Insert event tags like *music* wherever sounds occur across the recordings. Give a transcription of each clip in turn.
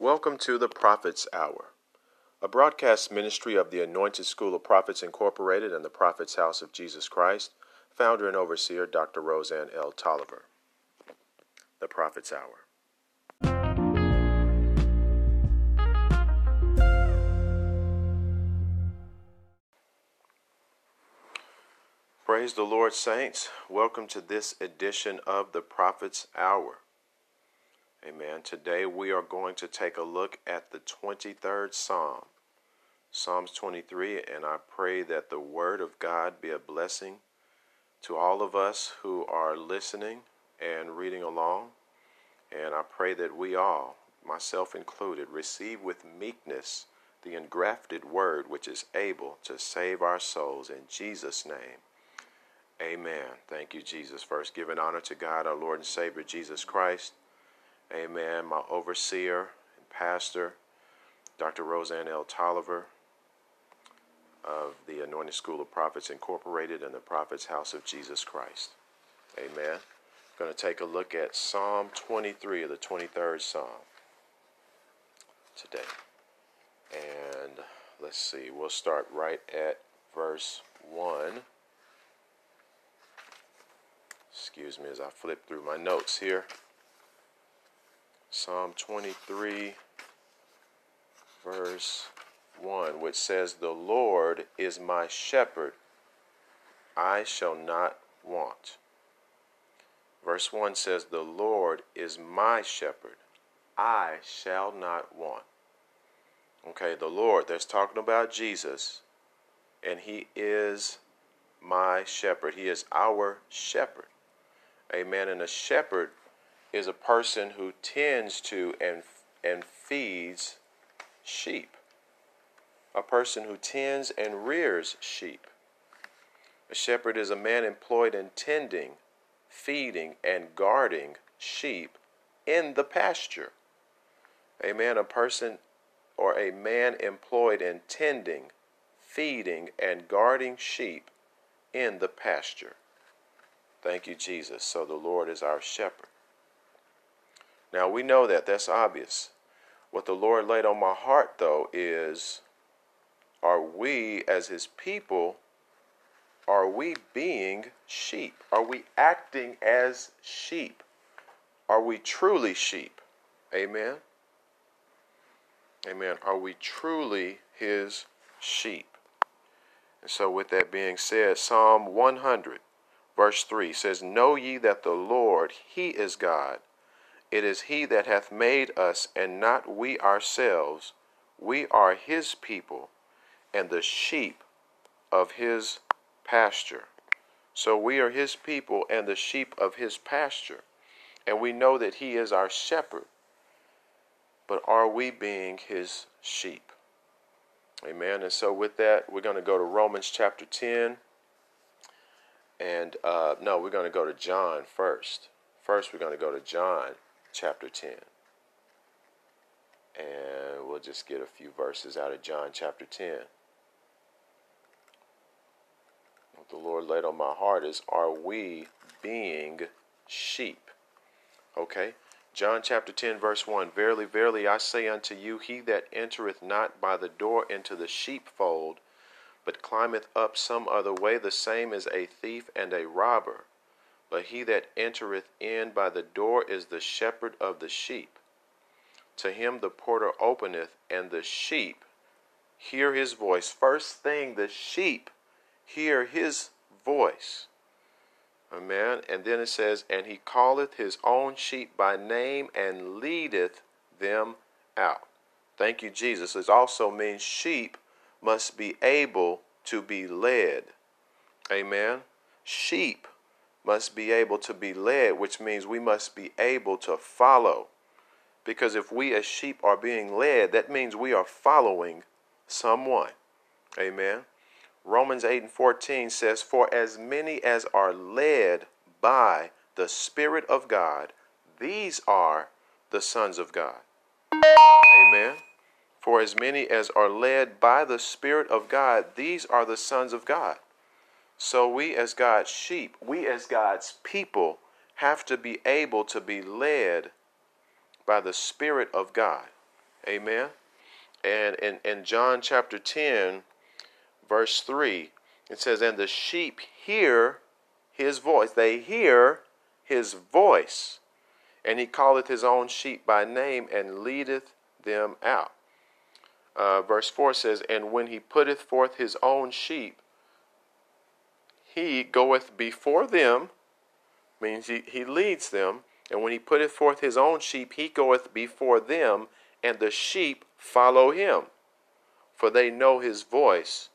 Welcome to the Prophet's Hour, a broadcast ministry of the Anointed School of Prophets Incorporated and the Prophet's House of Jesus Christ, founder and overseer Dr. Roseanne L. Tolliver. The Prophet's Hour. Praise the Lord, saints. Welcome to this edition of the Prophet's Hour. Amen. Today we are going to take a look at the 23rd Psalm, Psalms 23, and I pray that the Word of God be a blessing to all of us who are listening and reading along. And I pray that we all, myself included, receive with meekness the engrafted Word which is able to save our souls in Jesus' name. Amen. Thank you, Jesus. First, giving honor to God, our Lord and Savior, Jesus Christ. Amen. My overseer and pastor, Dr. Roseanne L. Tolliver of the Anointed School of Prophets Incorporated and the Prophet's House of Jesus Christ. Amen. Going to take a look at Psalm 23 of the 23rd Psalm today. And let's see, we'll start right at verse 1. Excuse me as I flip through my notes here. Psalm 23, verse 1, which says, The Lord is my shepherd, I shall not want. Verse 1 says, The Lord is my shepherd, I shall not want. Okay, the Lord, that's talking about Jesus, and He is my shepherd. He is our shepherd. Amen. And a shepherd is a person who tends to and and feeds sheep. A person who tends and rears sheep. A shepherd is a man employed in tending, feeding, and guarding sheep in the pasture. A man, A person or a man employed in tending, feeding, and guarding sheep in the pasture. Thank you, Jesus. So the Lord is our shepherd. Now we know that, that's obvious. What the Lord laid on my heart, though, is are we as His people, are we being sheep? Are we acting as sheep? Are we truly sheep? Amen. Amen. Are we truly His sheep? And so, with that being said, Psalm 100, verse 3 says, Know ye that the Lord, He is God it is he that hath made us, and not we ourselves. We are his people, and the sheep of his pasture. So we are his people and the sheep of his pasture. And we know that he is our shepherd. But are we being his sheep? Amen. And so, with that, we're going to go to Romans chapter 10. And uh, no, we're going to go to John first. First, we're going to go to John chapter 10. And we'll just get a few verses out of John chapter 10. What the Lord laid on my heart is Are we being sheep? Okay. John chapter 10, verse 1 Verily, verily, I say unto you, he that entereth not by the door into the sheepfold, but climbeth up some other way, the same is a thief and a robber. But he that entereth in by the door is the shepherd of the sheep. To him the porter openeth, and the sheep hear his voice. First thing, the sheep hear his voice. Amen. And then it says, And he calleth his own sheep by name and leadeth them out. Thank you, Jesus. It also means sheep must be able to be led. Amen. Sheep must be able to be led, which means we must be able to follow. Because if we as sheep are being led, that means we are following someone. Amen. Romans 8 and 14 says, For as many as are led by the Spirit of God, these are the sons of God. Amen. For as many as are led by the Spirit of God, these are the sons of God. So we, as God's sheep, we, as God's people, have to be able to be led by the Spirit of God. Amen. And in, in John chapter 10, verse 3, it says, And the sheep hear his voice. They hear his voice. And he calleth his own sheep by name and leadeth them out. Uh, verse 4 says, And when he putteth forth his own sheep, he goeth before them, means he, he leads them. And when he putteth forth his own sheep, he goeth before them, and the sheep follow him. For they know his voice,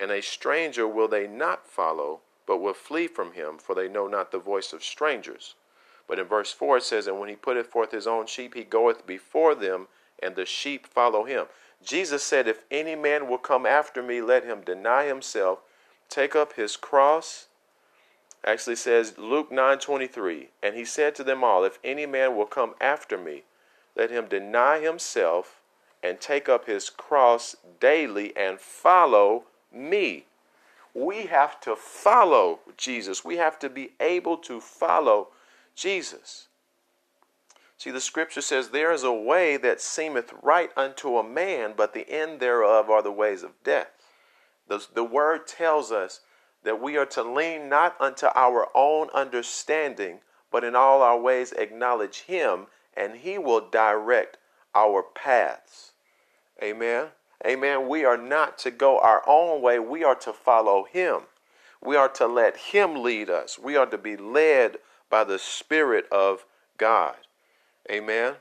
and a stranger will they not follow, but will flee from him, for they know not the voice of strangers. But in verse 4 it says, And when he putteth forth his own sheep, he goeth before them, and the sheep follow him. Jesus said, If any man will come after me, let him deny himself, take up his cross. Actually says Luke 9:23, and he said to them all, If any man will come after me, let him deny himself and take up his cross daily and follow me. We have to follow Jesus. We have to be able to follow Jesus. See, the scripture says, There is a way that seemeth right unto a man, but the end thereof are the ways of death. The, the word tells us that we are to lean not unto our own understanding, but in all our ways acknowledge Him, and He will direct our paths. Amen. Amen. We are not to go our own way, we are to follow Him. We are to let Him lead us. We are to be led by the Spirit of God. Amen.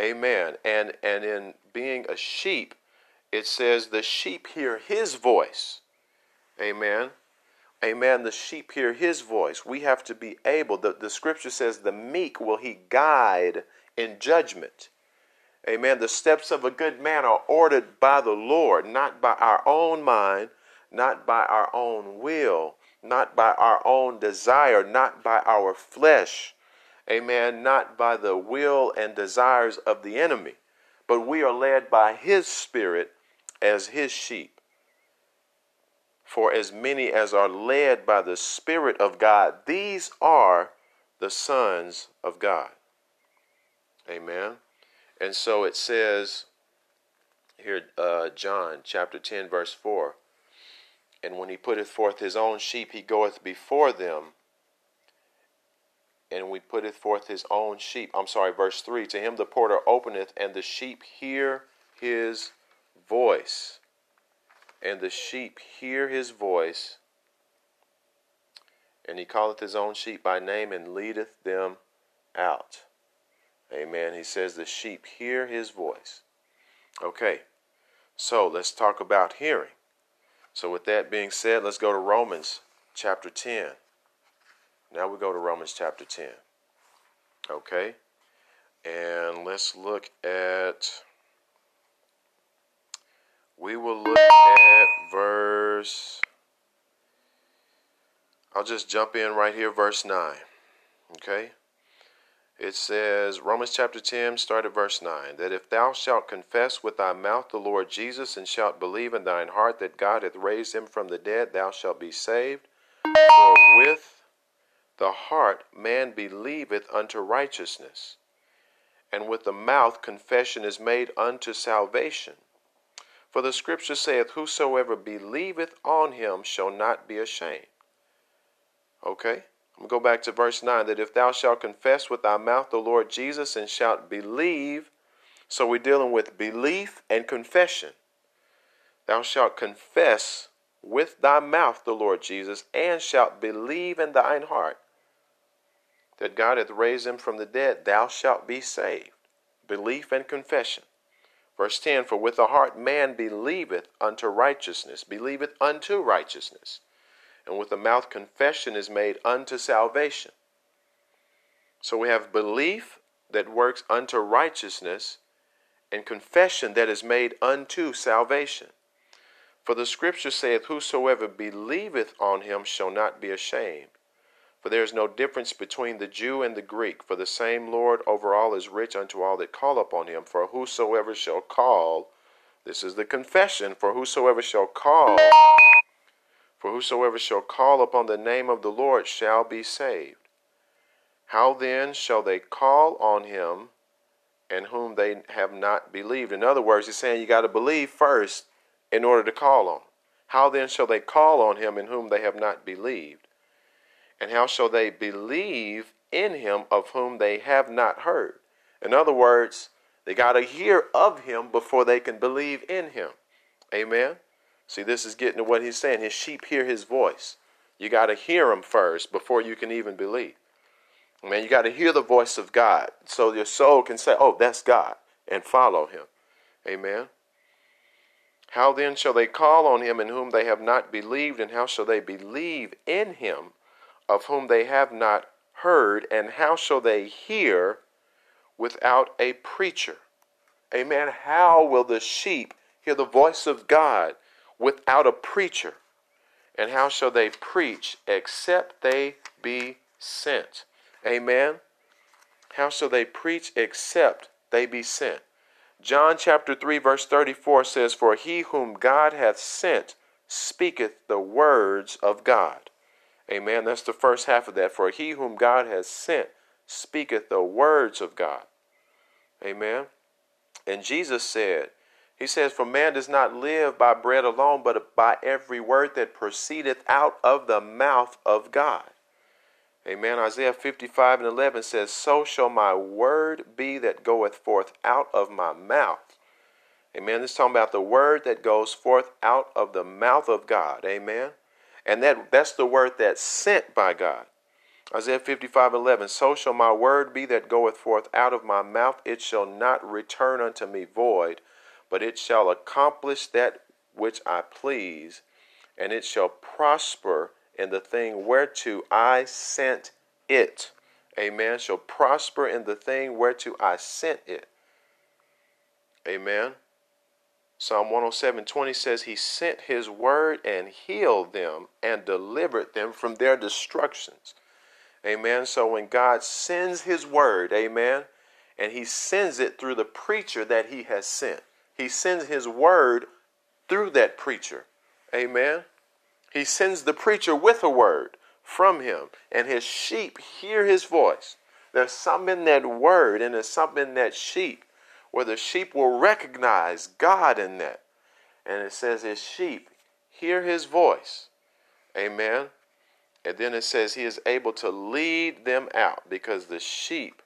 Amen. And and in being a sheep, it says the sheep hear his voice. Amen. Amen. The sheep hear his voice. We have to be able, the, the scripture says, the meek will he guide in judgment. Amen. The steps of a good man are ordered by the Lord, not by our own mind, not by our own will, not by our own desire, not by our flesh. Amen. Not by the will and desires of the enemy, but we are led by his spirit as his sheep. For as many as are led by the Spirit of God, these are the sons of God. Amen. And so it says here, uh, John chapter 10, verse 4 And when he putteth forth his own sheep, he goeth before them and we putteth forth his own sheep. I'm sorry, verse 3 To him the porter openeth, and the sheep hear his voice. And the sheep hear his voice, and he calleth his own sheep by name and leadeth them out. Amen. He says the sheep hear his voice. Okay, so let's talk about hearing. So, with that being said, let's go to Romans chapter 10. Now we go to Romans chapter 10. Okay? And let's look at. We will look at verse. I'll just jump in right here, verse 9. Okay? It says, Romans chapter 10, start at verse 9, that if thou shalt confess with thy mouth the Lord Jesus and shalt believe in thine heart that God hath raised him from the dead, thou shalt be saved. For with the heart man believeth unto righteousness, and with the mouth confession is made unto salvation. For the scripture saith, Whosoever believeth on him shall not be ashamed. Okay? I'm going to go back to verse 9 that if thou shalt confess with thy mouth the Lord Jesus and shalt believe, so we're dealing with belief and confession. Thou shalt confess with thy mouth the Lord Jesus and shalt believe in thine heart that God hath raised him from the dead, thou shalt be saved. Belief and confession. Verse 10 For with the heart man believeth unto righteousness, believeth unto righteousness, and with the mouth confession is made unto salvation. So we have belief that works unto righteousness, and confession that is made unto salvation. For the scripture saith, Whosoever believeth on him shall not be ashamed. For there is no difference between the Jew and the Greek, for the same Lord over all is rich unto all that call upon him. For whosoever shall call, this is the confession, for whosoever shall call, for whosoever shall call upon the name of the Lord shall be saved. How then shall they call on him and whom they have not believed. In other words, he's saying you got to believe first in order to call on. How then shall they call on him in whom they have not believed? And how shall they believe in him of whom they have not heard? In other words, they got to hear of him before they can believe in him. Amen. See, this is getting to what he's saying. His sheep hear his voice. You got to hear him first before you can even believe. Man, you got to hear the voice of God so your soul can say, Oh, that's God, and follow him. Amen. How then shall they call on him in whom they have not believed? And how shall they believe in him of whom they have not heard? And how shall they hear without a preacher? Amen. How will the sheep hear the voice of God without a preacher? And how shall they preach except they be sent? Amen. How shall they preach except they be sent? John chapter 3, verse 34 says, For he whom God hath sent speaketh the words of God. Amen. That's the first half of that. For he whom God has sent speaketh the words of God. Amen. And Jesus said, He says, For man does not live by bread alone, but by every word that proceedeth out of the mouth of God. Amen. Isaiah 55 and 11 says, So shall my word be that goeth forth out of my mouth. Amen. This is talking about the word that goes forth out of the mouth of God. Amen. And that, that's the word that's sent by God. Isaiah 55 11, So shall my word be that goeth forth out of my mouth. It shall not return unto me void, but it shall accomplish that which I please, and it shall prosper in the thing whereto I sent it. Amen. Shall prosper in the thing whereto I sent it. Amen. Psalm 107:20 says, He sent His word and healed them and delivered them from their destructions. Amen. So when God sends His word, amen, and He sends it through the preacher that He has sent, He sends His word through that preacher. Amen. He sends the preacher with a word from him, and his sheep hear his voice. There's something in that word, and there's something in that sheep where the sheep will recognize God in that. And it says his sheep hear his voice. Amen. And then it says he is able to lead them out because the sheep,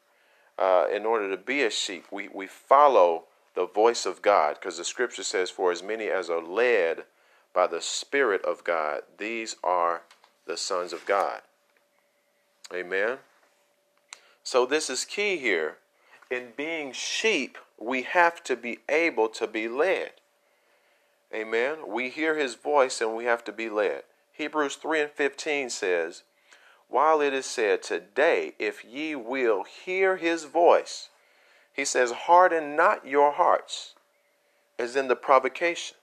uh, in order to be a sheep, we, we follow the voice of God because the scripture says, For as many as are led by the Spirit of God. These are the sons of God. Amen. So, this is key here. In being sheep, we have to be able to be led. Amen. We hear his voice and we have to be led. Hebrews 3 and 15 says, While it is said, Today, if ye will hear his voice, he says, Harden not your hearts, as in the provocation.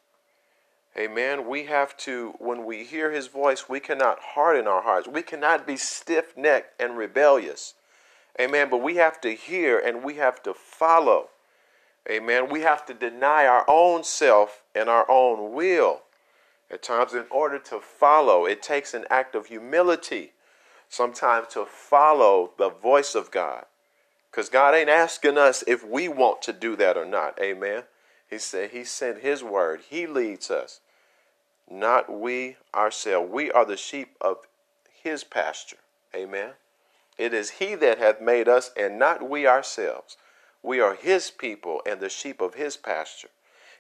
Amen. We have to, when we hear his voice, we cannot harden our hearts. We cannot be stiff necked and rebellious. Amen. But we have to hear and we have to follow. Amen. We have to deny our own self and our own will. At times, in order to follow, it takes an act of humility sometimes to follow the voice of God. Because God ain't asking us if we want to do that or not. Amen. He said he sent his word. He leads us, not we ourselves. We are the sheep of his pasture. Amen. It is he that hath made us and not we ourselves. We are his people and the sheep of his pasture.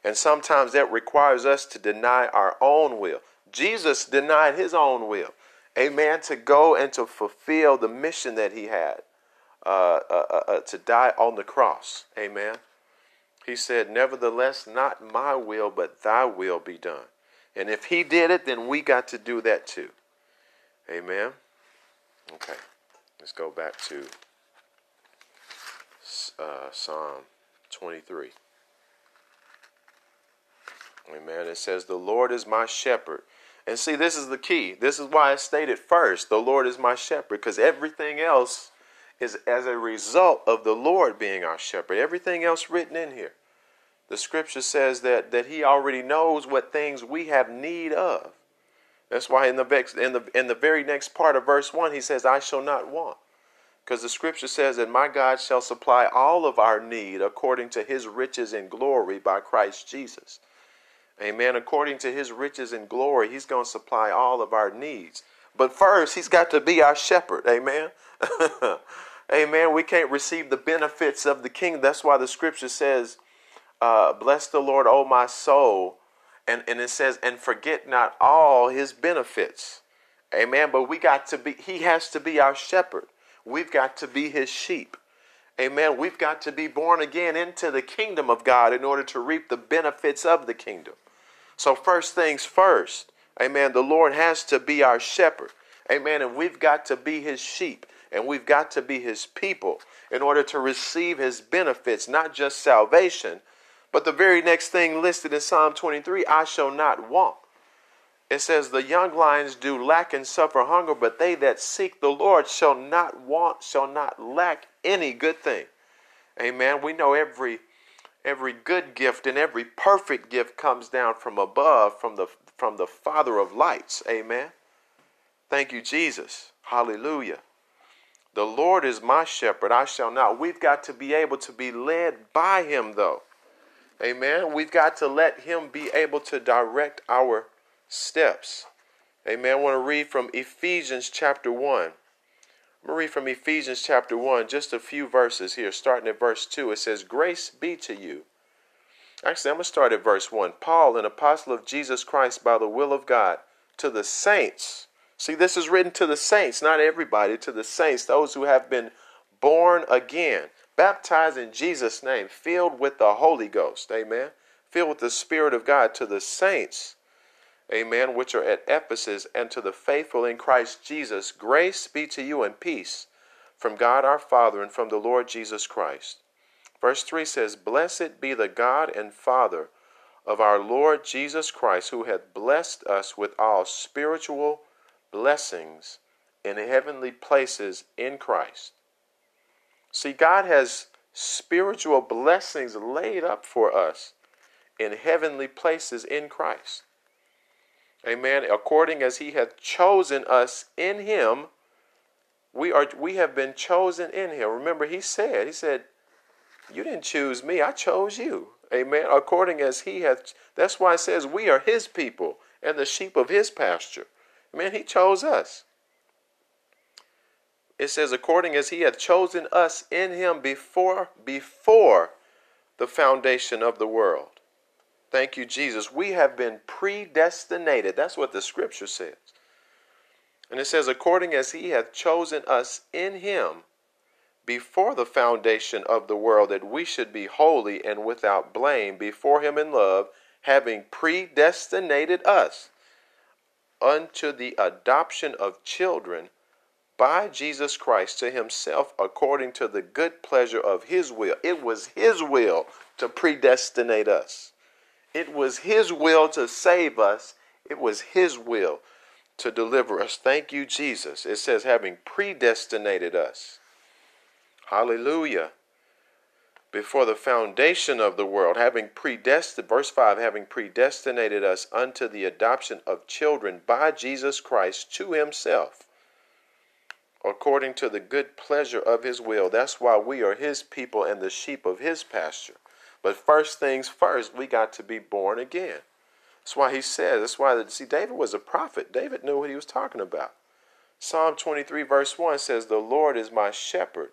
And sometimes that requires us to deny our own will. Jesus denied his own will. Amen. To go and to fulfill the mission that he had uh, uh, uh, uh to die on the cross. Amen. He said, Nevertheless, not my will, but thy will be done. And if he did it, then we got to do that too. Amen. Okay, let's go back to uh, Psalm 23. Amen. It says, The Lord is my shepherd. And see, this is the key. This is why I stated first, the Lord is my shepherd, because everything else is as a result of the Lord being our shepherd. Everything else written in here. The scripture says that, that he already knows what things we have need of. That's why in the, in, the, in the very next part of verse 1, he says, I shall not want. Because the scripture says that my God shall supply all of our need according to his riches and glory by Christ Jesus. Amen. According to his riches and glory, he's going to supply all of our needs. But first, he's got to be our shepherd. Amen. *laughs* Amen. We can't receive the benefits of the king. That's why the scripture says, uh, Bless the Lord, O my soul. And, and it says, And forget not all his benefits. Amen. But we got to be, he has to be our shepherd. We've got to be his sheep. Amen. We've got to be born again into the kingdom of God in order to reap the benefits of the kingdom. So, first things first, amen, the Lord has to be our shepherd. Amen. And we've got to be his sheep and we've got to be his people in order to receive his benefits, not just salvation, but the very next thing listed in Psalm 23 I shall not want. It says, The young lions do lack and suffer hunger, but they that seek the Lord shall not want, shall not lack any good thing. Amen. We know every every good gift and every perfect gift comes down from above, from the from the Father of lights. Amen. Thank you, Jesus. Hallelujah. The Lord is my shepherd, I shall not. We've got to be able to be led by him, though. Amen. We've got to let him be able to direct our steps. Amen. I want to read from Ephesians chapter 1. I'm going to read from Ephesians chapter 1, just a few verses here, starting at verse 2. It says, Grace be to you. Actually, I'm going to start at verse 1. Paul, an apostle of Jesus Christ by the will of God, to the saints. See, this is written to the saints, not everybody, to the saints, those who have been born again, baptized in Jesus' name, filled with the Holy Ghost. Amen. Filled with the Spirit of God, to the saints amen, which are at Ephesus, and to the faithful in Christ Jesus, grace be to you and peace from God our Father and from the Lord Jesus Christ. Verse 3 says, Blessed be the God and Father of our Lord Jesus Christ, who hath blessed us with all spiritual blessings in heavenly places in Christ. See, God has spiritual blessings laid up for us in heavenly places in Christ. Amen. According as he hath chosen us in him, we are we have been chosen in him. Remember, he said, he said, You didn't choose me, I chose you. Amen. According as he hath that's why it says we are his people and the sheep of his pasture. Amen. He chose us. It says, according as he hath chosen us in him before before the foundation of the world. Thank you, Jesus. We have been predestinated. That's what the scripture says. And it says, according as he hath chosen us in him before the foundation of the world, that we should be holy and without blame before him in love, having predestinated us unto the adoption of children by Jesus Christ to himself according to the good pleasure of his will. It was his will to predestinate us. It was His will to save us, it was His will to deliver us. Thank you, Jesus. It says, having predestinated us. Hallelujah. Before the foundation of the world, having predestined, verse 5, having predestinated us unto the adoption of children by Jesus Christ to Himself, according to the good pleasure of His will. That's why we are His people and the sheep of His pasture. But first things first, we got to be born again. That's why he says, that's why, see, David was a prophet. David knew what he was talking about. Psalm 23, verse 1 says, The Lord is my shepherd.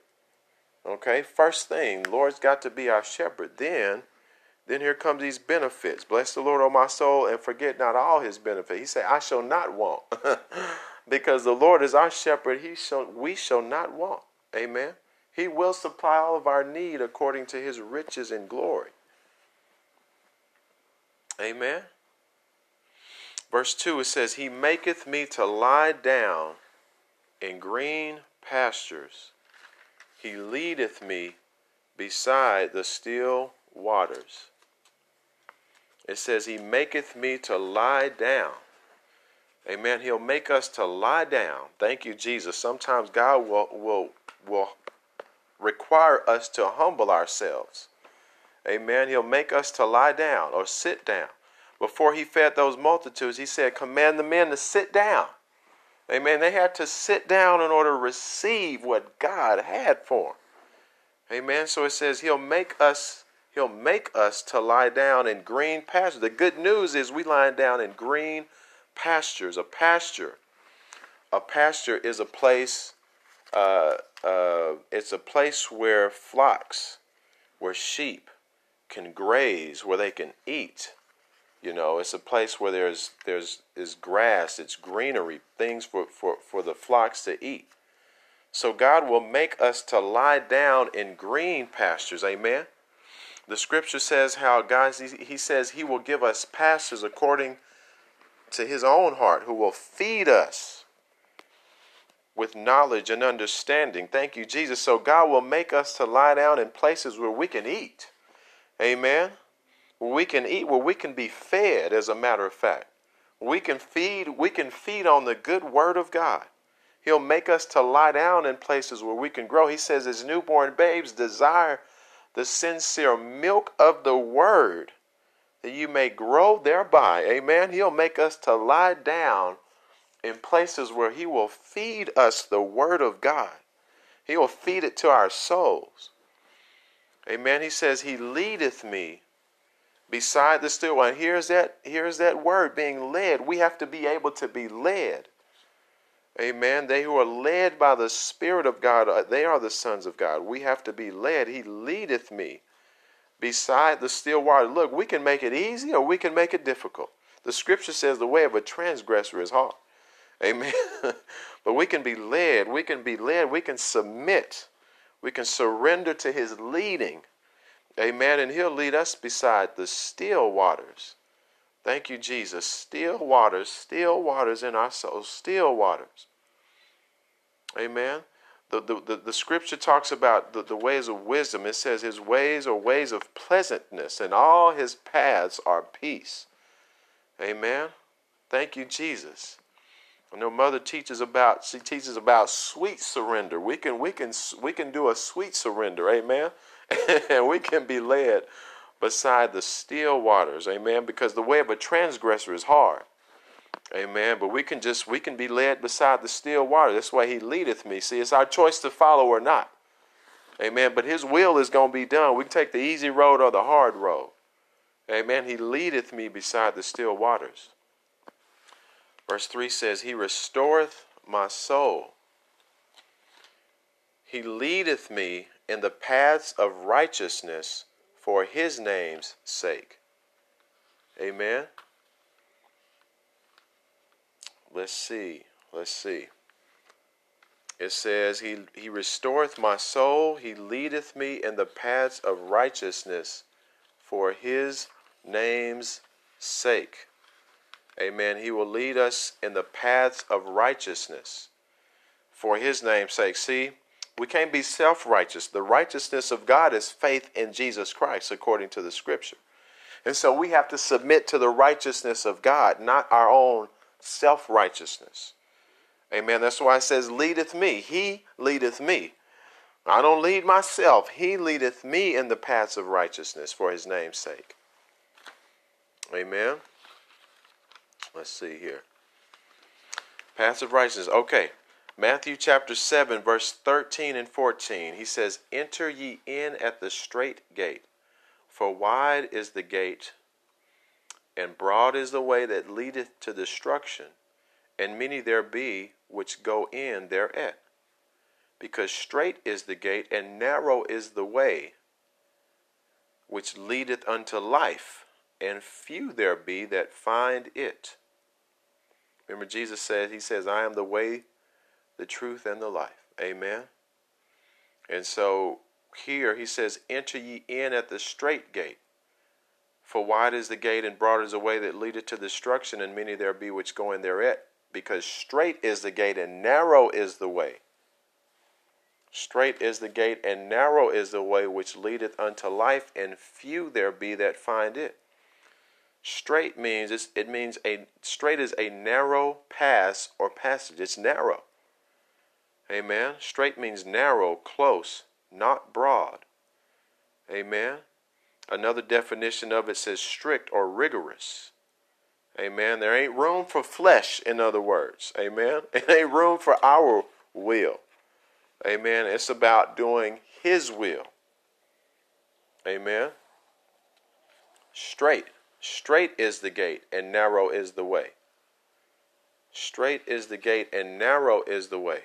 Okay, first thing, Lord's got to be our shepherd. Then, then here comes these benefits. Bless the Lord, O my soul, and forget not all his benefits. He said, I shall not want. *laughs* because the Lord is our shepherd, he shall, we shall not want. Amen. He will supply all of our need according to his riches and glory. Amen. Verse 2 it says, He maketh me to lie down in green pastures, He leadeth me beside the still waters. It says, He maketh me to lie down. Amen. He'll make us to lie down. Thank you, Jesus. Sometimes God will, will, will require us to humble ourselves. Amen. He'll make us to lie down or sit down. Before he fed those multitudes, he said, Command the men to sit down. Amen. They had to sit down in order to receive what God had for them. Amen. So it says he'll make us he'll make us to lie down in green pastures. The good news is we lie down in green pastures. A pasture. A pasture is a place uh, uh, it's a place where flocks, where sheep can graze, where they can eat. You know, it's a place where there's there's is grass, it's greenery, things for, for, for the flocks to eat. So God will make us to lie down in green pastures. Amen. The scripture says how God he says he will give us pastors according to his own heart who will feed us with knowledge and understanding. Thank you, Jesus. So God will make us to lie down in places where we can eat. Amen. Where we can eat, where we can be fed, as a matter of fact. We can feed, we can feed on the good word of God. He'll make us to lie down in places where we can grow. He says, as newborn babes desire the sincere milk of the word, that you may grow thereby. Amen. He'll make us to lie down in places where He will feed us the Word of God. He will feed it to our souls. Amen. He says, He leadeth me beside the still one. Here's that, here's that word being led. We have to be able to be led. Amen. They who are led by the Spirit of God, uh, they are the sons of God. We have to be led. He leadeth me beside the still water. Look, we can make it easy or we can make it difficult. The scripture says the way of a transgressor is hard. Amen. *laughs* but we can be led. We can be led. We can submit. We can surrender to his leading. Amen. And he'll lead us beside the still waters. Thank you, Jesus. Still waters, still waters in our souls, still waters. Amen. The, the, the, the, scripture talks about the, the ways of wisdom. It says his ways are ways of pleasantness, and all his paths are peace. Amen. Thank you, Jesus. I know mother teaches about she teaches about sweet surrender. We can we can we can do a sweet surrender, amen. *laughs* and we can be led beside the still waters, amen, because the way of a transgressor is hard. Amen. But we can just we can be led beside the still water. That's why he leadeth me. See, it's our choice to follow or not. Amen. But his will is going to be done. We can take the easy road or the hard road. Amen. He leadeth me beside the still waters. Verse 3 says, He restoreth my soul. He leadeth me in the paths of righteousness for his name's sake. Amen. Let's see. Let's see. It says, He, he restoreth my soul, He leadeth me in the paths of righteousness for His name's sake. Amen. He will lead us in the paths of righteousness for his name's sake. See, we can't be self righteous. The righteousness of God is faith in Jesus Christ, according to the scripture. And so we have to submit to the righteousness of God, not our own self righteousness. Amen. That's why it says, Leadeth me. He leadeth me. I don't lead myself. He leadeth me in the paths of righteousness for his name's sake. Amen. Let's see here. Passive righteousness. Okay. Matthew chapter 7, verse 13 and 14. He says, Enter ye in at the strait gate, for wide is the gate, and broad is the way that leadeth to destruction, and many there be which go in thereat. Because strait is the gate, and narrow is the way which leadeth unto life, and few there be that find it. Remember, Jesus said, He says, I am the way, the truth, and the life. Amen. And so here he says, Enter ye in at the strait gate. For wide is the gate, and broad is the way that leadeth to destruction, and many there be which go in thereat. Because strait is the gate, and narrow is the way. Strait is the gate, and narrow is the way which leadeth unto life, and few there be that find it. Strait means it means a straight is a narrow pass or passage. It's narrow. Amen. Straight means narrow, close, not broad. Amen. Another definition of it says strict or rigorous. Amen. There ain't room for flesh, in other words. Amen. *laughs* It ain't room for our will. Amen. It's about doing His will. Amen. Straight. Straight is the gate, and narrow is the way. Straight is the gate, and narrow is the way.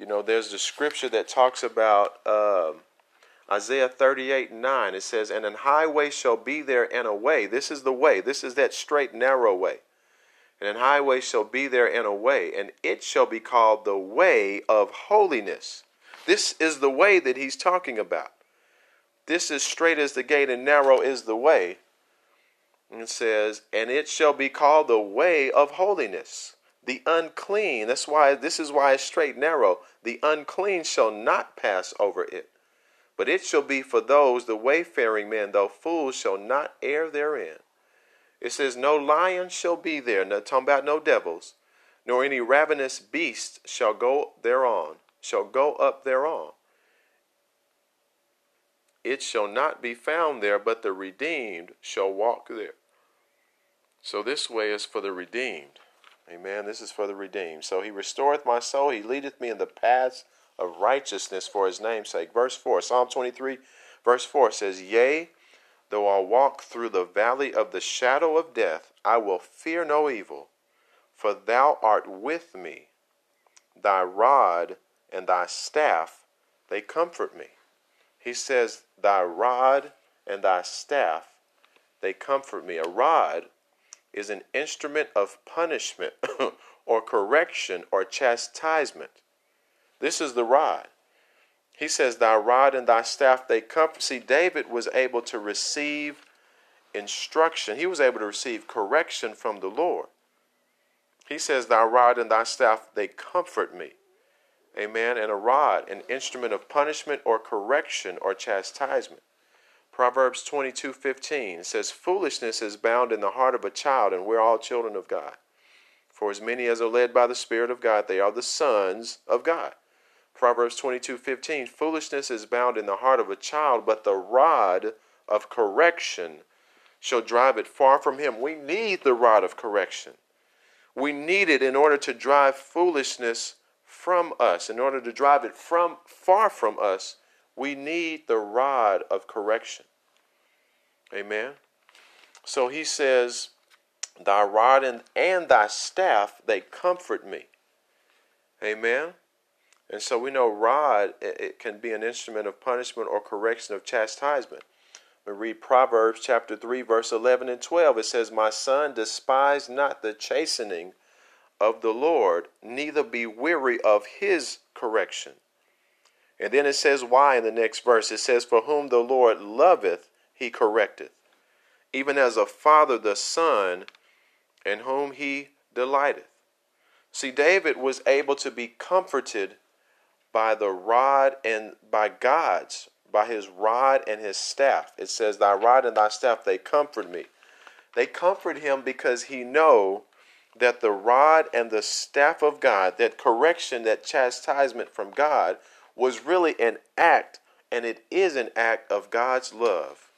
You know, there's the scripture that talks about um, Isaiah 38 9. It says, And an highway shall be there and a way. This is the way. This is that straight, narrow way. And an highway shall be there and a way, and it shall be called the way of holiness. This is the way that he's talking about. This is straight as the gate and narrow is the way. And it says, and it shall be called the way of holiness. The unclean, that's why this is why it's straight narrow. The unclean shall not pass over it. But it shall be for those, the wayfaring men, though fools, shall not err therein. It says, No lion shall be there, not talking about no devils, nor any ravenous beast shall go thereon, shall go up thereon it shall not be found there, but the redeemed shall walk there. So this way is for the redeemed. Amen. This is for the redeemed. So he restoreth my soul, he leadeth me in the paths of righteousness for his name's sake. Verse 4, Psalm 23, verse 4 says, Yea, though I walk through the valley of the shadow of death, I will fear no evil, for thou art with me. Thy rod and thy staff, they comfort me. He says, Thy rod and thy staff, they comfort me. A rod is an instrument of punishment *laughs* or correction or chastisement. This is the rod. He says, Thy rod and thy staff, they comfort. See, David was able to receive instruction, he was able to receive correction from the Lord. He says, Thy rod and thy staff, they comfort me. Amen. And a rod, an instrument of punishment or correction or chastisement. Proverbs 22:15 says, Foolishness is bound in the heart of a child, and we're all children of God. For as many as are led by the Spirit of God, they are the sons of God. Proverbs 22:15, Foolishness is bound in the heart of a child, but the rod of correction shall drive it far from him. We need the rod of correction. We need it in order to drive foolishness from us. In order to drive it from far from us, we need the rod of correction. Amen. So he says, Thy rod and, and thy staff, they comfort me. Amen. And so we know rod it, it can be an instrument of punishment or correction of chastisement. We read Proverbs chapter 3, verse 11 and 12. It says, My son, despise not the chastening of the Lord, neither be weary of his correction. And then it says, Why in the next verse? It says, For whom the Lord loveth, he correcteth, even as a father the son, in whom he delighteth. See, David was able to be comforted by the rod and by God's, by his rod and his staff. It says, Thy rod and thy staff, they comfort me. They comfort him because he know that the rod and the staff of God, that correction, that chastisement from God, was really an act, and it is an act of God's love.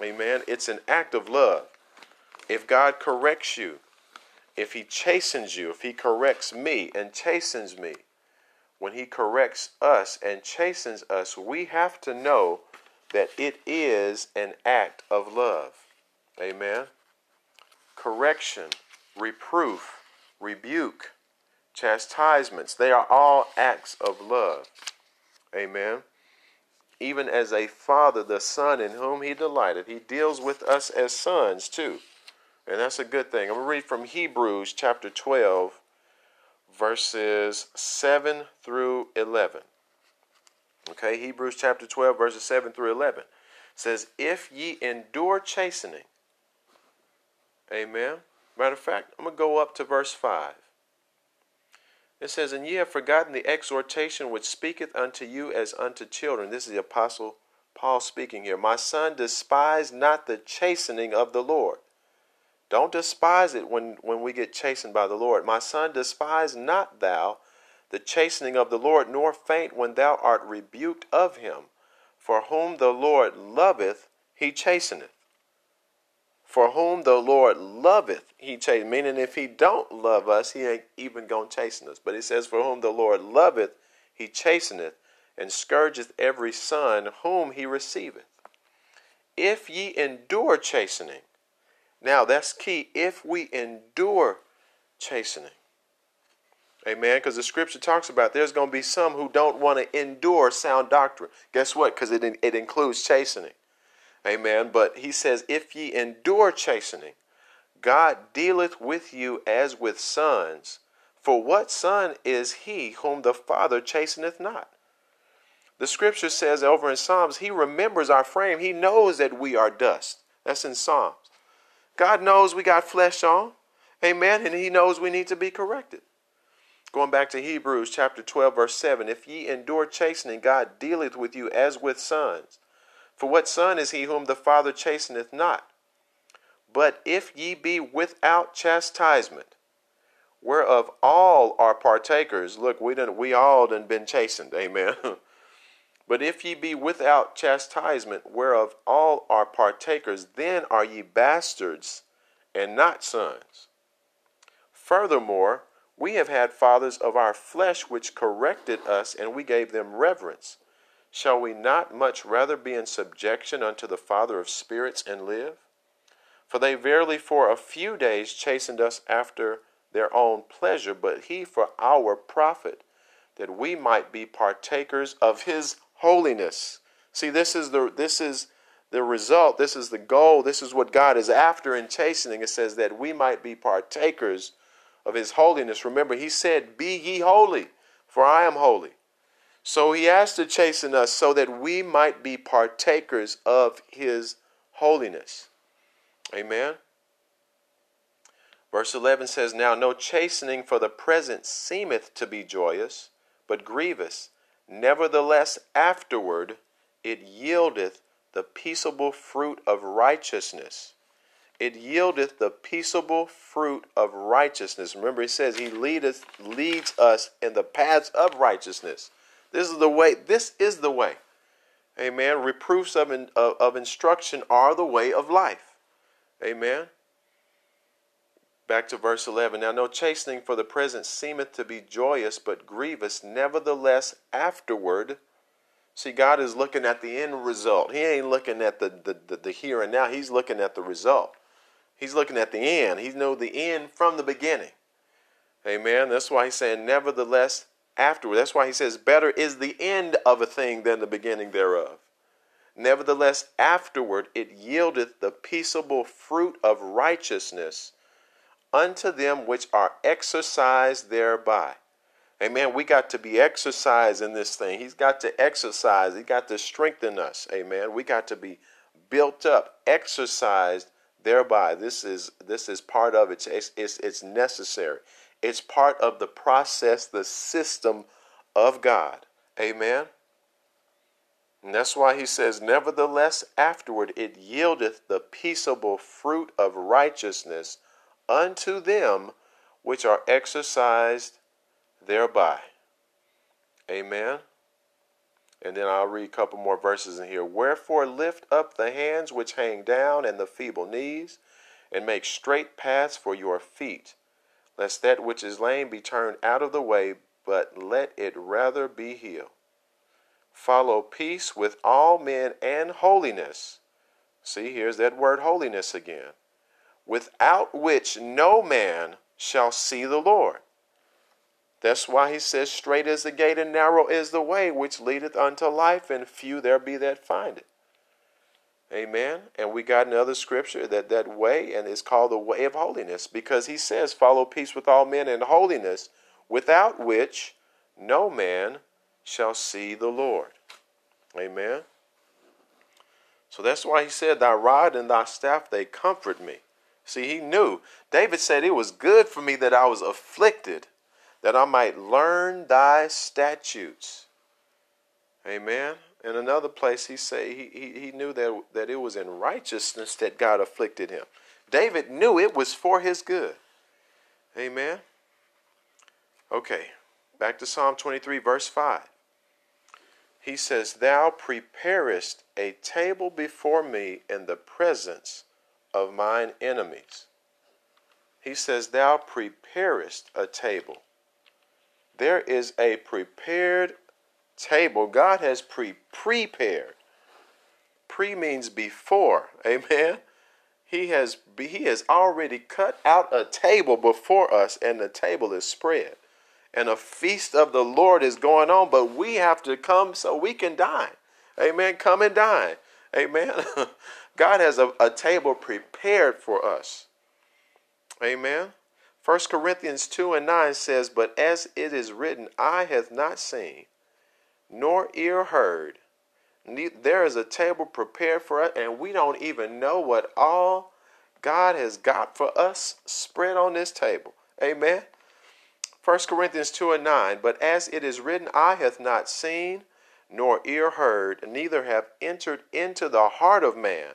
Amen. It's an act of love. If God corrects you, if He chastens you, if He corrects me and chastens me, when He corrects us and chastens us, we have to know that it is an act of love. Amen. Correction reproof, rebuke, chastisements. They are all acts of love. Amen. Even as a father, the son in whom he delighted, he deals with us as sons too. And that's a good thing. I'm going to read from Hebrews chapter 12, verses 7 through 11. Okay, Hebrews chapter 12, verses 7 through 11 says, If ye endure chastening, amen. Matter of fact, I'm going to go up to verse 5. It says, And ye have forgotten the exhortation which speaketh unto you as unto children. This is the Apostle Paul speaking here. My son, despise not the chastening of the Lord. Don't despise it when, when we get chastened by the Lord. My son, despise not thou the chastening of the Lord, nor faint when thou art rebuked of him. For whom the Lord loveth, he chasteneth For whom the Lord loveth, he chasteneth. Meaning, if he don't love us, he ain't even gonna chasten us. But he says, For whom the Lord loveth, he chasteneth, and scourgeth every son whom he receiveth. If ye endure chastening, now that's key. If we endure chastening, amen. Because the scripture talks about there's going to be some who don't want to endure sound doctrine. Guess what? Because it it includes chastening. Amen. But he says, if ye endure chastening, God dealeth with you as with sons. For what son is he whom the Father chasteneth not? The scripture says over in Psalms, He remembers our frame. He knows that we are dust. That's in Psalms. God knows we got flesh on. Amen. And He knows we need to be corrected. Going back to Hebrews chapter 12, verse 7 If ye endure chastening, God dealeth with you as with sons. For what son is he whom the Father chasteneth not? But if ye be without chastisement, whereof all are partakers, look, we done, we all done been chastened, amen. *laughs* but if ye be without chastisement, whereof all are partakers, then are ye bastards and not sons. Furthermore, we have had fathers of our flesh which corrected us, and we gave them reverence. Shall we not much rather be in subjection unto the Father of spirits and live? For they verily for a few days chastened us after their own pleasure, but he for our profit, that we might be partakers of his holiness. See, this is the this is the result, this is the goal, this is what God is after in chastening. It says that we might be partakers of his holiness. Remember, he said, Be ye holy, for I am holy. So he has to chasten us so that we might be partakers of his holiness. Amen. Verse 11 says, Now no chastening for the present seemeth to be joyous, but grievous. Nevertheless, afterward it yieldeth the peaceable fruit of righteousness. It yieldeth the peaceable fruit of righteousness. Remember, he says he leadeth, leads us in the paths of righteousness. This is the way. This is the way. Amen. Reproofs of, in, of, of instruction are the way of life. Amen. Back to verse 11. Now, no chastening for the present seemeth to be joyous, but grievous. Nevertheless, afterward. See, God is looking at the end result. He ain't looking at the, the, the, the here and now. He's looking at the result. He's looking at the end. He knows the end from the beginning. Amen. That's why he's saying, nevertheless, afterward. That's why he says, Better is the end of a thing than the beginning thereof. Nevertheless, afterward it yieldeth the peaceable fruit of righteousness unto them which are exercised thereby. Amen. We got to be exercised in this thing. He's got to exercise. He got to strengthen us. Amen. We got to be built up, exercised thereby. This is this is part of it. It's, it's, it's necessary. It's part of the process, the system of God. Amen. And that's why he says, Nevertheless, afterward it yieldeth the peaceable fruit of righteousness unto them which are exercised thereby. Amen. And then I'll read a couple more verses in here. Wherefore lift up the hands which hang down and the feeble knees, and make straight paths for your feet lest that which is lame be turned out of the way, but let it rather be healed. Follow peace with all men and holiness. See, here's that word holiness again. Without which no man shall see the Lord. That's why he says, Straight is the gate and narrow is the way which leadeth unto life, and few there be that find it. Amen. And we got another scripture that that way, and it's called the way of holiness, because he says, Follow peace with all men and holiness, without which no man shall see the Lord. Amen. So that's why he said, Thy rod and thy staff, they comfort me. See, he knew. David said, It was good for me that I was afflicted, that I might learn thy statutes. Amen. In another place, he say he, he, he knew that, that it was in righteousness that God afflicted him. David knew it was for his good. Amen. Okay, back to Psalm 23, verse 5. He says, Thou preparest a table before me in the presence of mine enemies. He says, Thou preparest a table. There is a prepared table. God has pre prepared. Pre means before. *laughs* Amen. He has he has already cut out a table before us, and the table is spread. And a feast of the Lord is going on, but we have to come so we can dine. Amen. Come and dine. Amen. *laughs* God has a, a table prepared for us. Amen. 1 Corinthians 2 and 9 says, But as it is written, eye hath not seen, nor ear heard. There is a table prepared for us, and we don't even know what all God has got for us spread on this table. Amen. 1 Corinthians 2 and 9, But as it is written, eye hath not seen, nor ear heard, neither have entered into the heart of man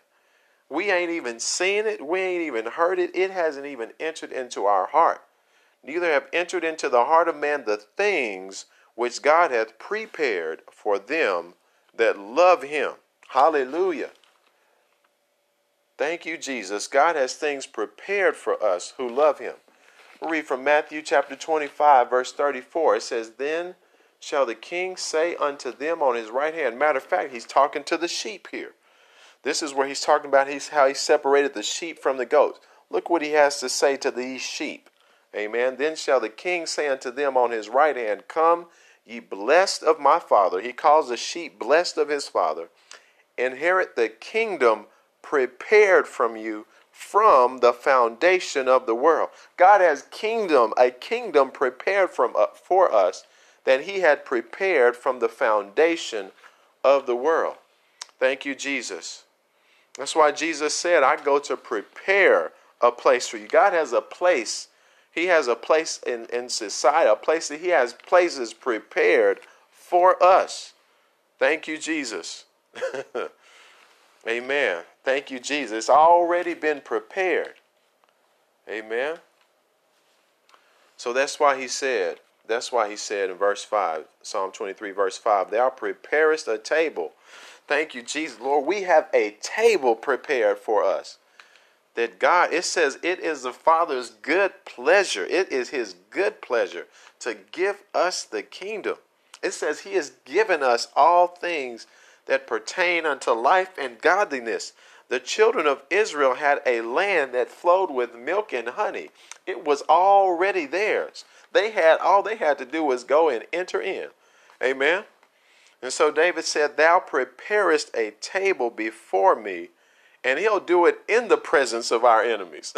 we ain't even seen it. We ain't even heard it. It hasn't even entered into our heart. Neither have entered into the heart of man the things which God hath prepared for them that love him. Hallelujah. Thank you, Jesus. God has things prepared for us who love him. we read from Matthew chapter 25, verse 34. It says, Then shall the king say unto them on his right hand. Matter of fact, he's talking to the sheep here. This is where he's talking about he's, how he separated the sheep from the goats. Look what he has to say to these sheep. Amen. Then shall the king say unto them on his right hand, Come, ye blessed of my father. He calls the sheep blessed of his father. Inherit the kingdom prepared from you from the foundation of the world. God has kingdom, a kingdom prepared from uh, for us that he had prepared from the foundation of the world. Thank you, Jesus. That's why Jesus said, I go to prepare a place for you. God has a place. He has a place in, in society, a place that He has places prepared for us. Thank you, Jesus. *laughs* Amen. Thank you, Jesus. It's already been prepared. Amen. So that's why he said, that's why he said in verse 5, Psalm 23, verse 5, Thou preparest a table Thank you, Jesus. Lord, we have a table prepared for us. That God, it says, it is the Father's good pleasure. It is His good pleasure to give us the kingdom. It says He has given us all things that pertain unto life and godliness. The children of Israel had a land that flowed with milk and honey. It was already theirs. They had all they had to do was go and enter in. Amen. And so David said, Thou preparest a table before me, and he'll do it in the presence of our enemies.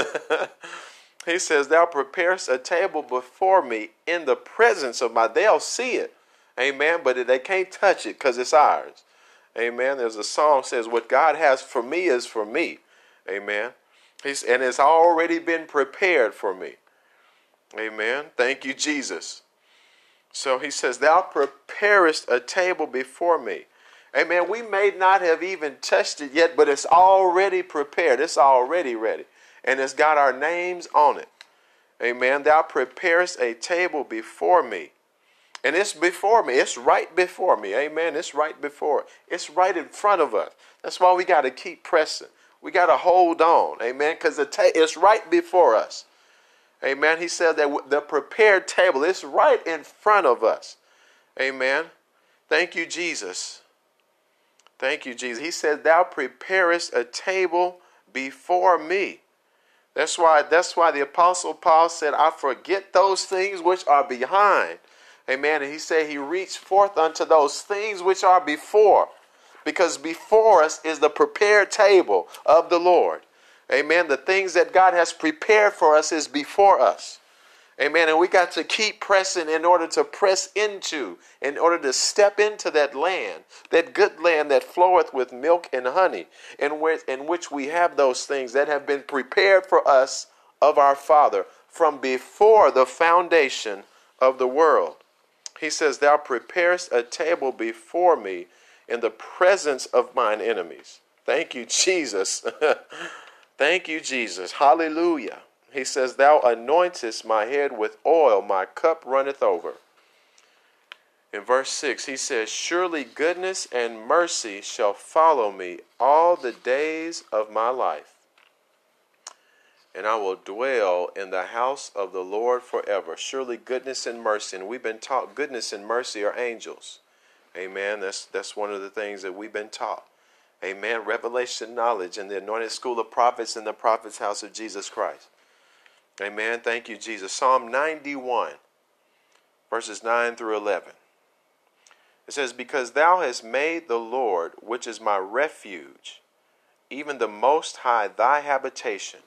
*laughs* he says, Thou preparest a table before me in the presence of my, they'll see it. Amen. But they can't touch it because it's ours. Amen. There's a song says, What God has for me is for me. Amen. He's, and it's already been prepared for me. Amen. Thank you, Jesus. So he says, Thou preparest a table before me. Amen. We may not have even touched it yet, but it's already prepared. It's already ready. And it's got our names on it. Amen. Thou preparest a table before me. And it's before me. It's right before me. Amen. It's right before. It's right in front of us. That's why we got to keep pressing. We got to hold on. Amen. Because the ta it's right before us. Amen. He said that the prepared table is right in front of us. Amen. Thank you, Jesus. Thank you, Jesus. He said, Thou preparest a table before me. That's why, that's why the Apostle Paul said, I forget those things which are behind. Amen. And he said he reached forth unto those things which are before. Because before us is the prepared table of the Lord. Amen. The things that God has prepared for us is before us. Amen. And we got to keep pressing in order to press into, in order to step into that land, that good land that floweth with milk and honey, in which, in which we have those things that have been prepared for us of our Father from before the foundation of the world. He says, Thou preparest a table before me in the presence of mine enemies. Thank you, *laughs* Jesus. Thank you, Jesus. Hallelujah. He says, Thou anointest my head with oil, my cup runneth over. In verse 6, he says, Surely goodness and mercy shall follow me all the days of my life. and I will dwell in the house of the Lord forever. Surely goodness and mercy, and we've been taught goodness and mercy are angels. Amen. That's that's one of the things that we've been taught. Amen. Revelation knowledge in the anointed school of prophets in the prophets' house of Jesus Christ. Amen. Thank you, Jesus. Psalm 91, verses 9 through 11. It says, Because thou hast made the Lord, which is my refuge, even the Most High, thy habitation.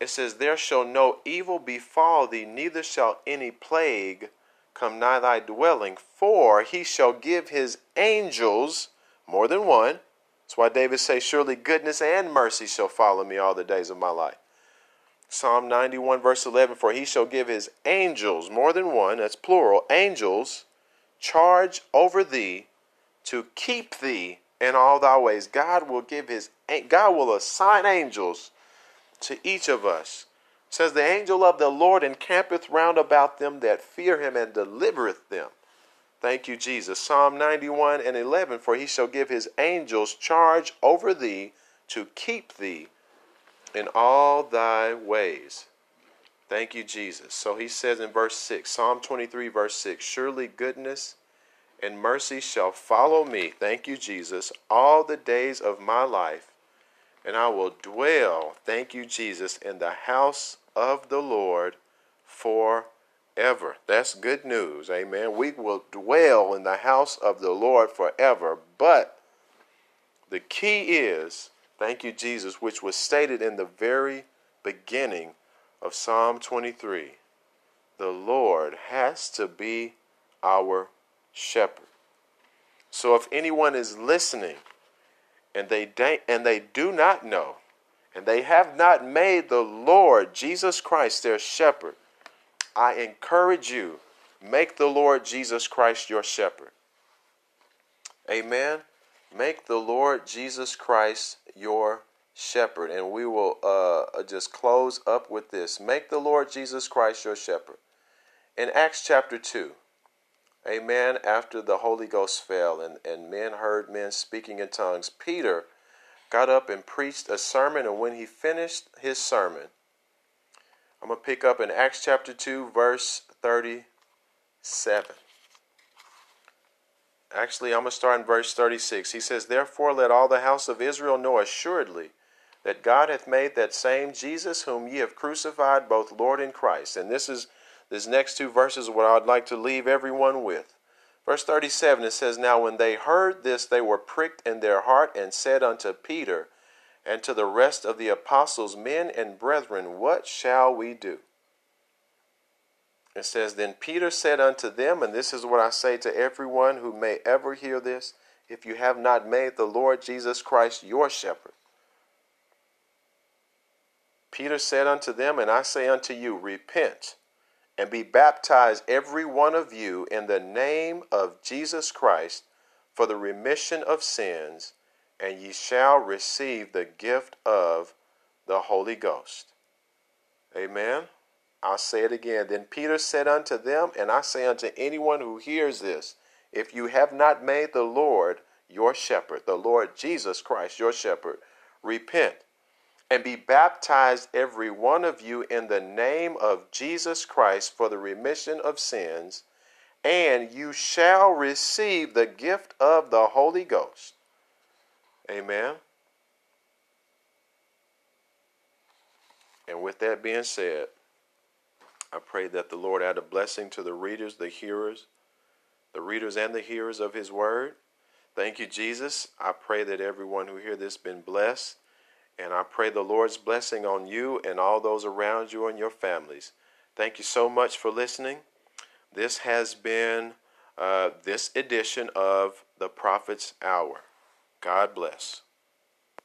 It says, There shall no evil befall thee, neither shall any plague come nigh thy dwelling, for he shall give his angels, more than one. That's why David says, Surely goodness and mercy shall follow me all the days of my life. Psalm 91, verse 11 For he shall give his angels, more than one, that's plural, angels, charge over thee to keep thee in all thy ways. God will give his, God will assign angels to each of us. It says, The angel of the Lord encampeth round about them that fear him and delivereth them. Thank you, Jesus. Psalm 91 and 11 For he shall give his angels charge over thee to keep thee in all thy ways. Thank you, Jesus. So he says in verse 6, Psalm 23, verse 6 Surely goodness and mercy shall follow me, thank you, Jesus, all the days of my life, and I will dwell, thank you, Jesus, in the house of the Lord forever. That's good news. Amen. We will dwell in the house of the Lord forever. But the key is Thank you, Jesus, which was stated in the very beginning of Psalm 23. The Lord has to be our shepherd. So if anyone is listening and they and they do not know and they have not made the Lord Jesus Christ their shepherd, I encourage you make the Lord Jesus Christ your shepherd. Amen. Make the Lord Jesus Christ your shepherd. And we will uh, just close up with this. Make the Lord Jesus Christ your shepherd. In Acts chapter 2, a man after the Holy Ghost fell and, and men heard men speaking in tongues, Peter got up and preached a sermon. And when he finished his sermon, I'm going to pick up in Acts chapter 2, verse 37. Actually, I'm going to start in verse 36. He says, Therefore, let all the house of Israel know assuredly that God hath made that same Jesus whom ye have crucified, both Lord and Christ. And this is this next two verses what I'd like to leave everyone with. Verse 37 it says, Now when they heard this, they were pricked in their heart and said unto Peter and to the rest of the apostles, Men and brethren, what shall we do? It says, Then Peter said unto them, and this is what I say to everyone who may ever hear this if you have not made the Lord Jesus Christ your shepherd. Peter said unto them, And I say unto you, Repent and be baptized, every one of you, in the name of Jesus Christ for the remission of sins, and ye shall receive the gift of the Holy Ghost. Amen. I'll say it again. Then Peter said unto them, and I say unto anyone who hears this, if you have not made the Lord your shepherd, the Lord Jesus Christ your shepherd, repent and be baptized every one of you in the name of Jesus Christ for the remission of sins, and you shall receive the gift of the Holy Ghost. Amen. And with that being said, I pray that the Lord add a blessing to the readers, the hearers, the readers and the hearers of his word. Thank you, Jesus. I pray that everyone who hear this been blessed. And I pray the Lord's blessing on you and all those around you and your families. Thank you so much for listening. This has been uh, this edition of the Prophet's Hour. God bless.